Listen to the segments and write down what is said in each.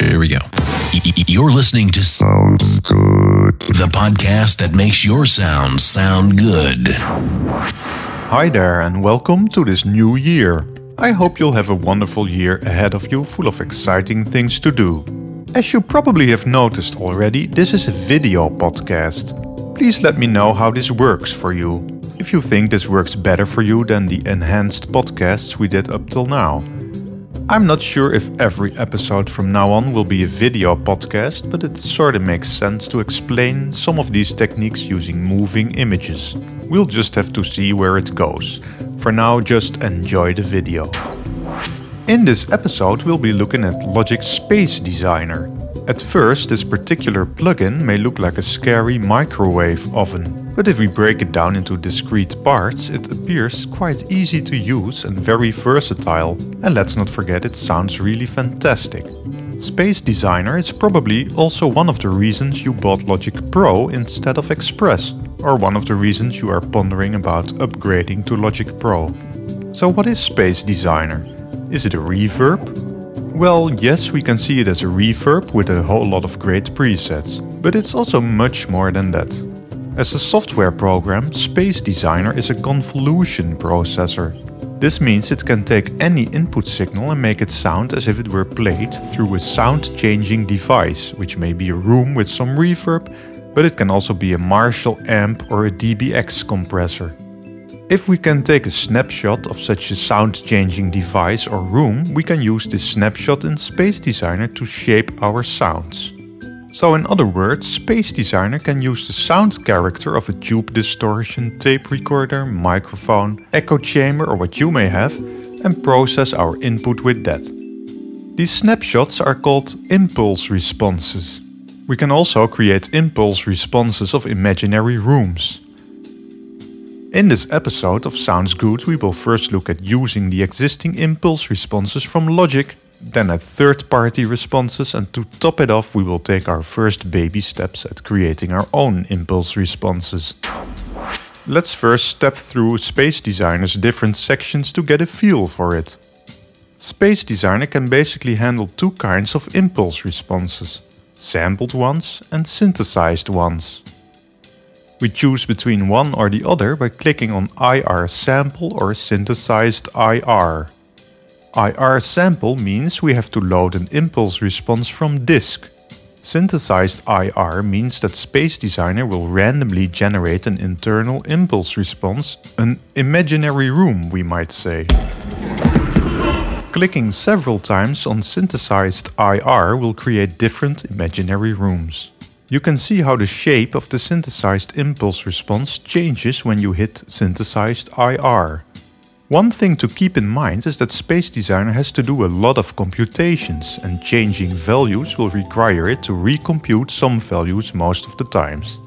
Here we go. You're listening to Sounds Good, the podcast that makes your sound sound good. Hi there, and welcome to this new year. I hope you'll have a wonderful year ahead of you full of exciting things to do. As you probably have noticed already, this is a video podcast. Please let me know how this works for you. If you think this works better for you than the enhanced podcasts we did up till now. I'm not sure if every episode from now on will be a video podcast, but it sort of makes sense to explain some of these techniques using moving images. We'll just have to see where it goes. For now, just enjoy the video. In this episode, we'll be looking at Logic Space Designer. At first, this particular plugin may look like a scary microwave oven, but if we break it down into discrete parts, it appears quite easy to use and very versatile. And let's not forget, it sounds really fantastic. Space Designer is probably also one of the reasons you bought Logic Pro instead of Express, or one of the reasons you are pondering about upgrading to Logic Pro. So, what is Space Designer? Is it a reverb? Well, yes, we can see it as a reverb with a whole lot of great presets, but it's also much more than that. As a software program, Space Designer is a convolution processor. This means it can take any input signal and make it sound as if it were played through a sound changing device, which may be a room with some reverb, but it can also be a Marshall amp or a DBX compressor. If we can take a snapshot of such a sound-changing device or room, we can use this snapshot in Space Designer to shape our sounds. So in other words, Space Designer can use the sound character of a tube distortion, tape recorder, microphone, echo chamber or what you may have and process our input with that. These snapshots are called impulse responses. We can also create impulse responses of imaginary rooms. In this episode of Sounds Good, we will first look at using the existing impulse responses from Logic, then at third party responses, and to top it off, we will take our first baby steps at creating our own impulse responses. Let's first step through Space Designer's different sections to get a feel for it. Space Designer can basically handle two kinds of impulse responses sampled ones and synthesized ones. We choose between one or the other by clicking on IR sample or synthesized IR. IR sample means we have to load an impulse response from disk. Synthesized IR means that Space Designer will randomly generate an internal impulse response, an imaginary room, we might say. Clicking several times on synthesized IR will create different imaginary rooms. You can see how the shape of the synthesized impulse response changes when you hit synthesized IR. One thing to keep in mind is that Space Designer has to do a lot of computations and changing values will require it to recompute some values most of the times.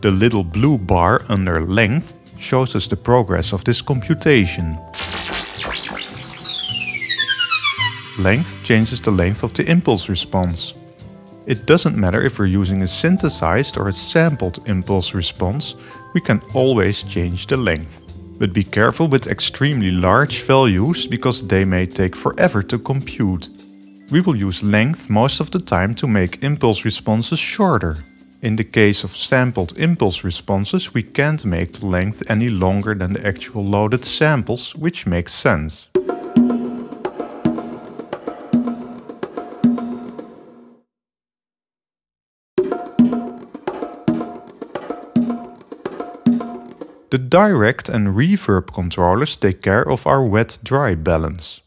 The little blue bar under length shows us the progress of this computation. Length changes the length of the impulse response. It doesn't matter if we're using a synthesized or a sampled impulse response, we can always change the length. But be careful with extremely large values because they may take forever to compute. We will use length most of the time to make impulse responses shorter. In the case of sampled impulse responses, we can't make the length any longer than the actual loaded samples, which makes sense. Direct and reverb controllers take care of our wet-dry balance.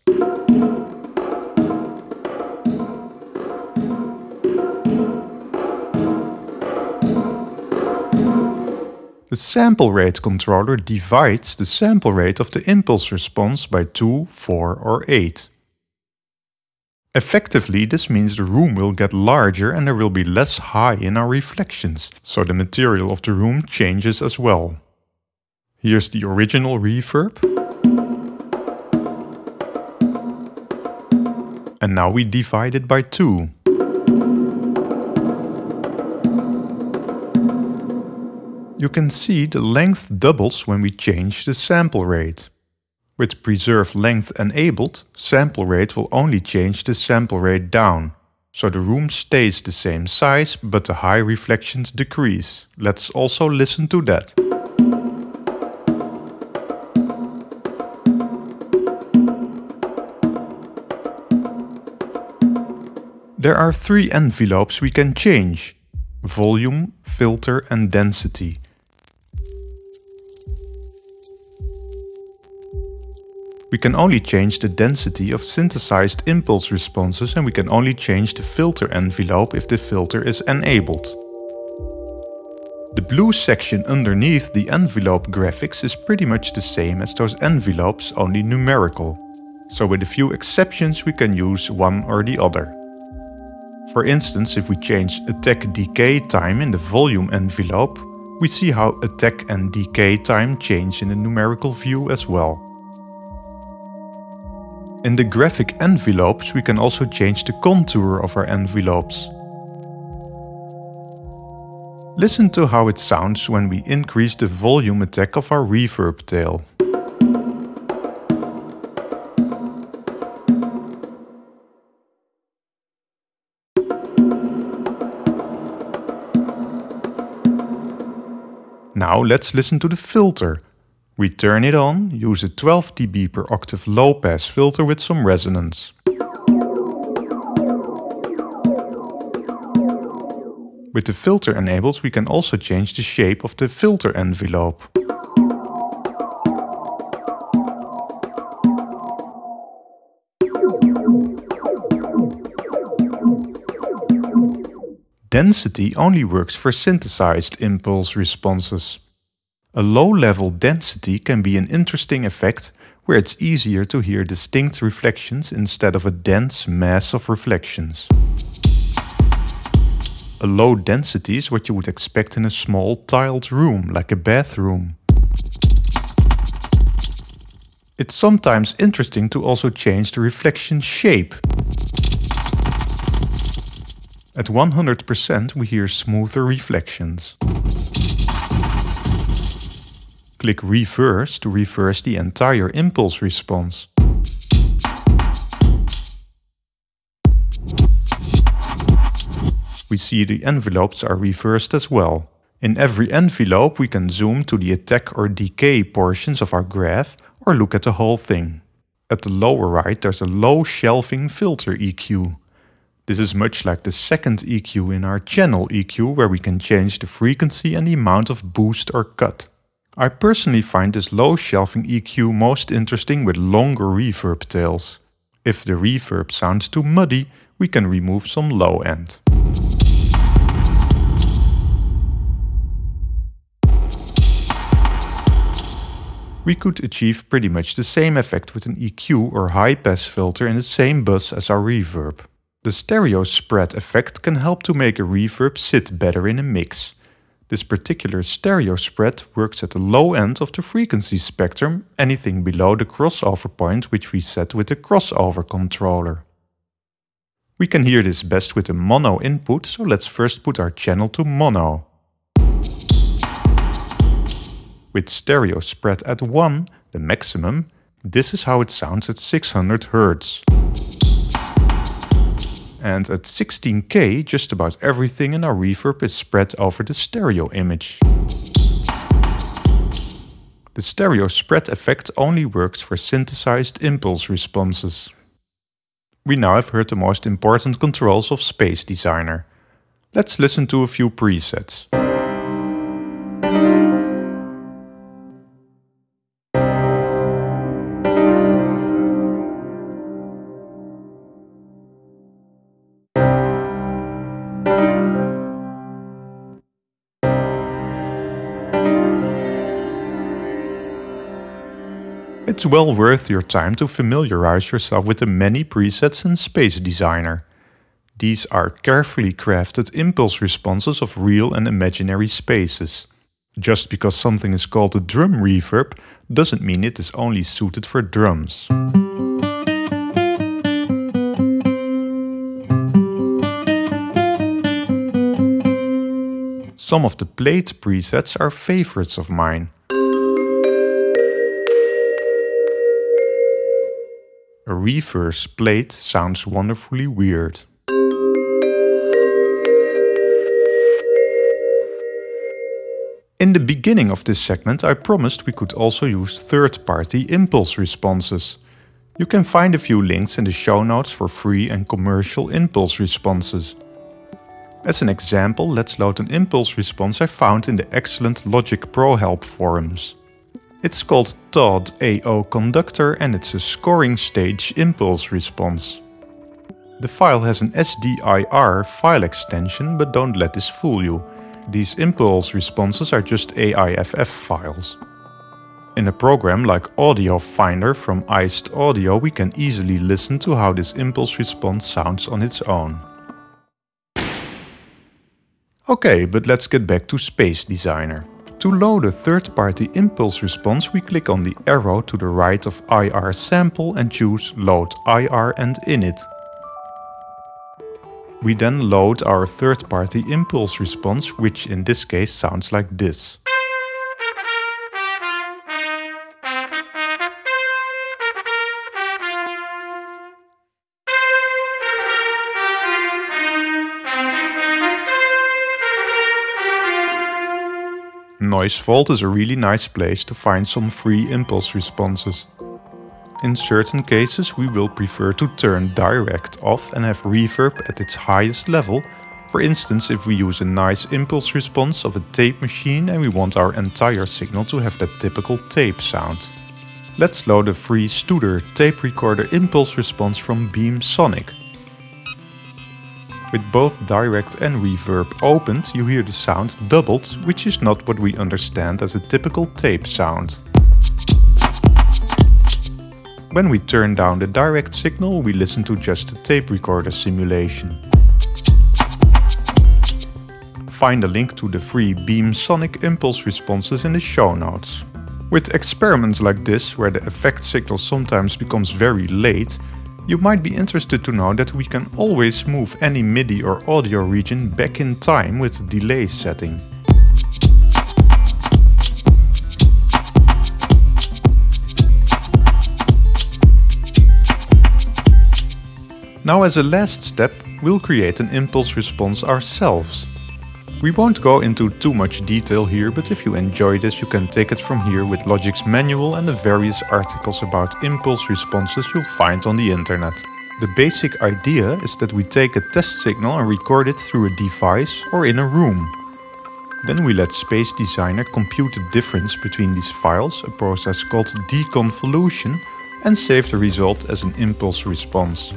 The sample rate controller divides the sample rate of the impulse response by 2, 4 or 8. Effectively, this means the room will get larger and there will be less high in our reflections, so the material of the room changes as well. Here's the original reverb. And now we divide it by 2. You can see the length doubles when we change the sample rate. With preserve length enabled, sample rate will only change the sample rate down. so the room stays the same size but the high reflections decrease. Let's also listen to that. There are three envelopes we can change. Volume, filter and density. We can only change the density of synthesized impulse responses and we can only change the filter envelope if the filter is enabled. The blue section underneath the envelope graphics is pretty much the same as those envelopes, only numerical. So with a few exceptions we can use one or the other. For instance, if we change attack decay time in the volume envelope, we see how attack and decay time change in the numerical view as well. In the graphic envelopes we can also change the contour of our envelopes. Listen to how it sounds when we increase the volume attack of our reverb tail. Now let's listen to the filter. We turn it on, use a 12 dB per octave low pass filter with some resonance. With the filter enabled we can also change the shape of the filter envelope. Density only works for synthesized impulse responses. A low-level density can be an interesting effect where it's easier to hear distinct reflections instead of a dense mass of reflections. A low density is what you would expect in a small tiled room, like a bathroom. It's sometimes interesting to also change the reflection shape. At 100% we hear smoother reflections. Click Reverse to reverse the entire impulse response. We see the envelopes are reversed as well. In every envelope we can zoom to the attack or decay portions of our graph or look at the whole thing. At the lower right there's a low shelving filter EQ. This is much like the second EQ in our channel EQ where we can change the frequency and the amount of boost or cut. I personally find this low shelving EQ most interesting with longer reverb tails. If the reverb sounds too muddy, we can remove some low end. We could achieve pretty much the same effect with an EQ or high pass filter in the same bus as our reverb. The stereo spread effect can help to make a reverb sit better in a mix. This particular stereo spread works at the low end of the frequency spectrum, anything below the crossover point which we set with the crossover controller. We can hear this best with a mono input, so let's first put our channel to mono. With stereo spread at 1, the maximum, this is how it sounds at 600 Hz. And at 16K, just about everything in our reverb is spread over the stereo image. The stereo spread effect only works for synthesized impulse responses. We now have heard the most important controls of Space Designer. Let's listen to a few presets. It's well worth your time to familiarize yourself with the many presets in Space Designer. These are carefully crafted impulse responses of real and imaginary spaces. Just because something is called a drum reverb doesn't mean it is only suited for drums. Some of the plate presets are favorites of mine. A reverse plate sounds wonderfully weird. In the beginning of this segment, I promised we could also use third party impulse responses. You can find a few links in the show notes for free and commercial impulse responses. As an example, let's load an impulse response I found in the excellent Logic Pro help forums. It's called Todd AO Conductor and it's a scoring stage impulse response. The file has an SDIR file extension, but don't let this fool you. These impulse responses are just AIFF files. In a program like Audio Finder from Iced Audio, we can easily listen to how this impulse response sounds on its own. Okay, but let's get back to Space Designer. To load a third-party impulse response, we click on the arrow to the right of IR sample and choose Load IR and Init. We then load our third-party impulse response, which in this case sounds like this. Noise Vault is a really nice place to find some free impulse responses. In certain cases we will prefer to turn direct off and have reverb at its highest level, for instance if we use a nice impulse response of a tape machine and we want our entire signal to have that typical tape sound. Let's load a free Studer tape recorder impulse response from Beam Sonic. With both direct and reverb opened, you hear the sound doubled, which is not what we understand as a typical tape sound. When we turn down the direct signal, we listen to just the tape recorder simulation. Find a link to the free Beam Sonic impulse responses in the show notes. With experiments like this, where the effect signal sometimes becomes very late, you might be interested to know that we can always move any MIDI or audio region back in time with the delay setting. Now as a last step, we'll create an impulse response ourselves. We won't go into too much detail here, but if you enjoy this you can take it from here with Logic's manual and the various articles about impulse responses you'll find on the internet. The basic idea is that we take a test signal and record it through a device or in a room. Then we let Space Designer compute the difference between these files, a process called deconvolution, and save the result as an impulse response.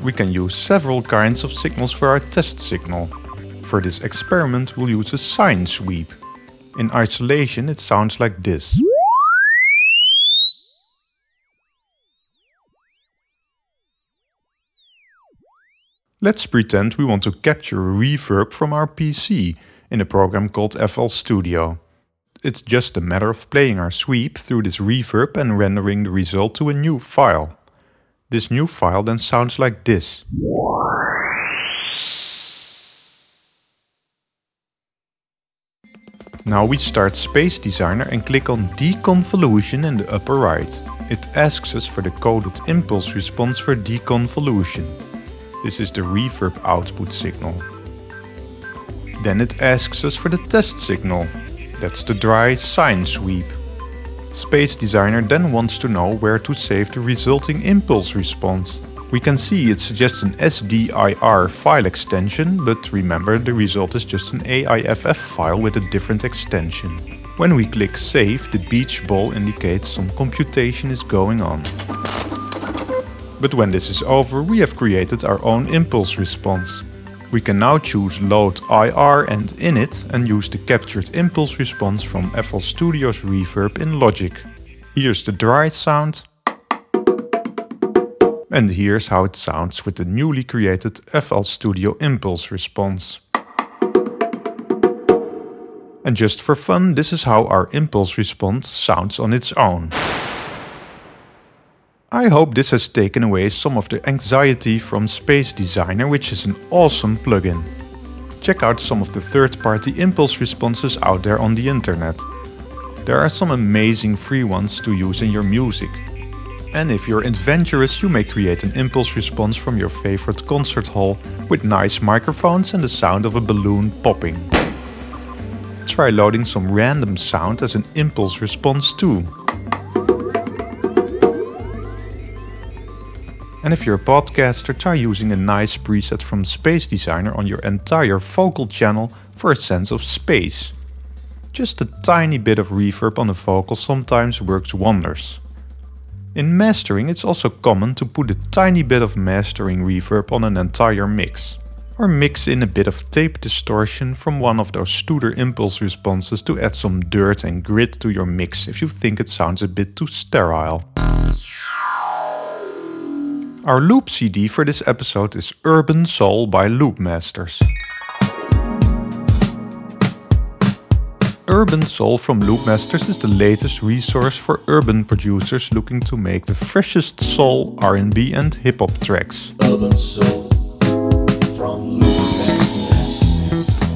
We can use several kinds of signals for our test signal. For this experiment we'll use a sine sweep. In isolation it sounds like this. Let's pretend we want to capture a reverb from our PC in a program called FL Studio. It's just a matter of playing our sweep through this reverb and rendering the result to a new file. This new file then sounds like this. Now we start Space Designer and click on Deconvolution in the upper right. It asks us for the coded impulse response for deconvolution. This is the reverb output signal. Then it asks us for the test signal. That's the dry sine sweep. Space Designer then wants to know where to save the resulting impulse response. We can see it suggests an SDIR file extension, but remember the result is just an AIFF file with a different extension. When we click Save, the beach ball indicates some computation is going on. But when this is over, we have created our own impulse response. We can now choose Load IR and Init and use the captured impulse response from FL Studio's reverb in Logic. Here's the dry sound and here's how it sounds with the newly created FL Studio Impulse response. And just for fun, this is how our impulse response sounds on its own. I hope this has taken away some of the anxiety from Space Designer, which is an awesome plugin. Check out some of the third-party impulse responses out there on the internet. There are some amazing free ones to use in your music, and if you're adventurous, you may create an impulse response from your favorite concert hall with nice microphones and the sound of a balloon popping. try loading some random sound as an impulse response too. And if you're a podcaster, try using a nice preset from Space Designer on your entire vocal channel for a sense of space. Just a tiny bit of reverb on a vocal sometimes works wonders. In mastering, it's also common to put a tiny bit of mastering reverb on an entire mix. Or mix in a bit of tape distortion from one of those Studer impulse responses to add some dirt and grit to your mix if you think it sounds a bit too sterile. Our loop CD for this episode is Urban Soul by Loopmasters. Urban Soul from Loopmasters is the latest resource for urban producers looking to make the freshest soul, R&B and hip hop tracks. Urban Soul from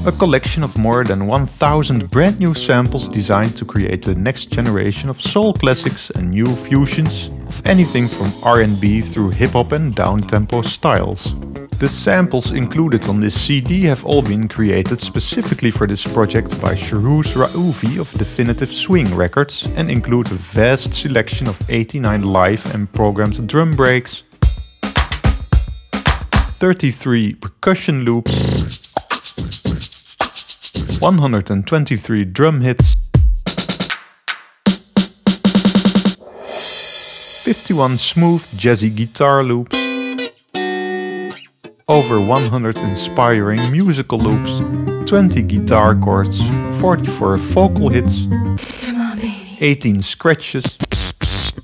a collection of more than 1000 brand new samples designed to create the next generation of soul classics and new fusions of anything from R&B through hip hop and down-tempo styles. The samples included on this CD have all been created specifically for this project by Shahrouz Raoufi of Definitive Swing Records and include a vast selection of 89 live and programmed drum breaks, 33 percussion loops, 123 drum hits, 51 smooth jazzy guitar loops, over 100 inspiring musical loops, 20 guitar chords, 44 vocal hits, 18 scratches,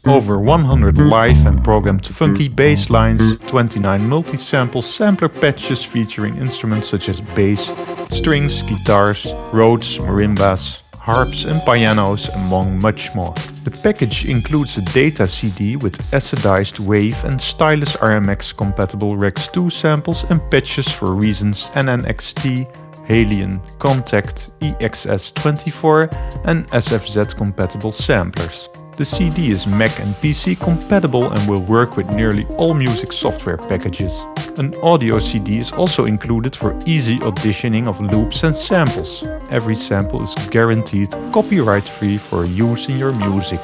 over 100 live and programmed funky bass lines, 29 multi-sample sampler patches featuring instruments such as bass, strings, guitars, Rhodes, marimbas, harps and pianos, among much more. The package includes a data CD with acidized wave and stylus RMX compatible Rex 2 samples and patches for Reasons NNXT, Halion, Kontakt, EXS24 and SFZ compatible samplers. The CD is Mac and PC compatible and will work with nearly all music software packages. An audio CD is also included for easy auditioning of loops and samples. Every sample is guaranteed copyright free for use in your music.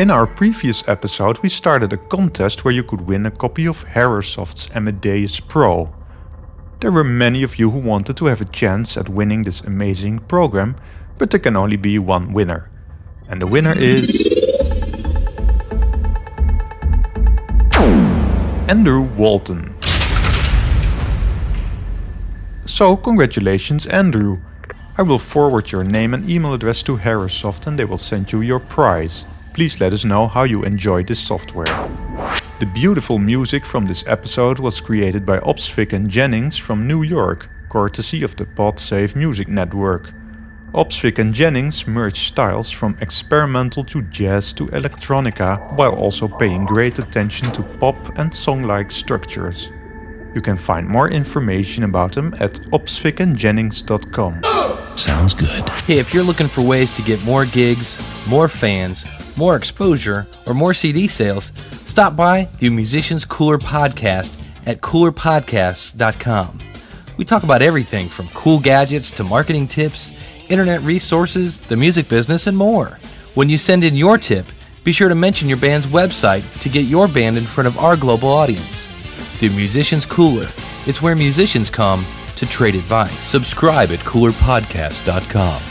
In our previous episode, we started a contest where you could win a copy of HairerSoft's Amadeus Pro. There were many of you who wanted to have a chance at winning this amazing program, but there can only be one winner. And the winner is. Andrew Walton. So, congratulations, Andrew. I will forward your name and email address to Harrowsoft and they will send you your prize. Please let us know how you enjoyed this software. The beautiful music from this episode was created by Opsvik and Jennings from New York, courtesy of the PodSafe Music Network. Opsvik and Jennings merge styles from experimental to jazz to electronica while also paying great attention to pop and song-like structures. You can find more information about them at opsvikandjennings.com. Sounds good. Hey, if you're looking for ways to get more gigs, more fans, more exposure, or more CD sales, stop by the Musicians Cooler podcast at coolerpodcasts.com. We talk about everything from cool gadgets to marketing tips, internet resources, the music business, and more. When you send in your tip, be sure to mention your band's website to get your band in front of our global audience. The Musicians Cooler. It's where musicians come to trade advice. Subscribe at coolerpodcast.com.